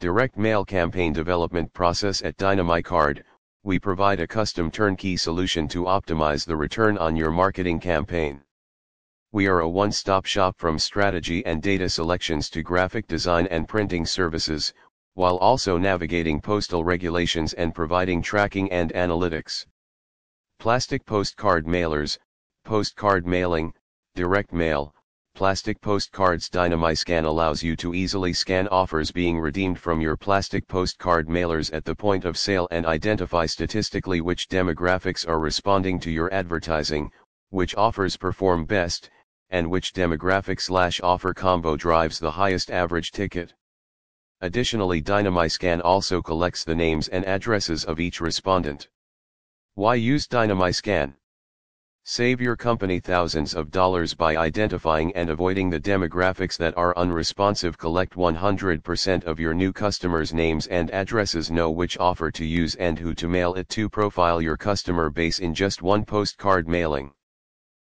Direct mail campaign development process at DynamiCard, we provide a custom turnkey solution to optimize the return on your marketing campaign. We are a one-stop shop from strategy and data selections to graphic design and printing services, while also navigating postal regulations and providing tracking and analytics. Plastic postcard mailers, postcard mailing, direct mail, Plastic Postcards DynamiScan allows you to easily scan offers being redeemed from your plastic postcard mailers at the point of sale and identify statistically which demographics are responding to your advertising, which offers perform best, and which demographic offer combo drives the highest average ticket. Additionally DynamiScan also collects the names and addresses of each respondent. Why use DynamiScan? Save your company thousands of dollars by identifying and avoiding the demographics that are unresponsive. Collect 100% of your new customers' names and addresses. Know which offer to use and who to mail it to. Profile your customer base in just one postcard mailing.